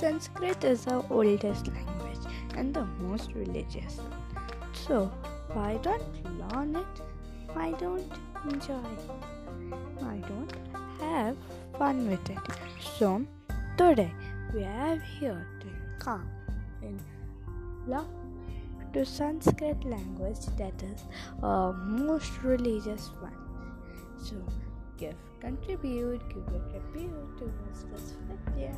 Sanskrit is the oldest language and the most religious. So, why don't learn it? Why don't enjoy? Why don't have fun with it? So, today we are here to come in love to Sanskrit language that is a most religious one. So, give, contribute, give a tribute to this video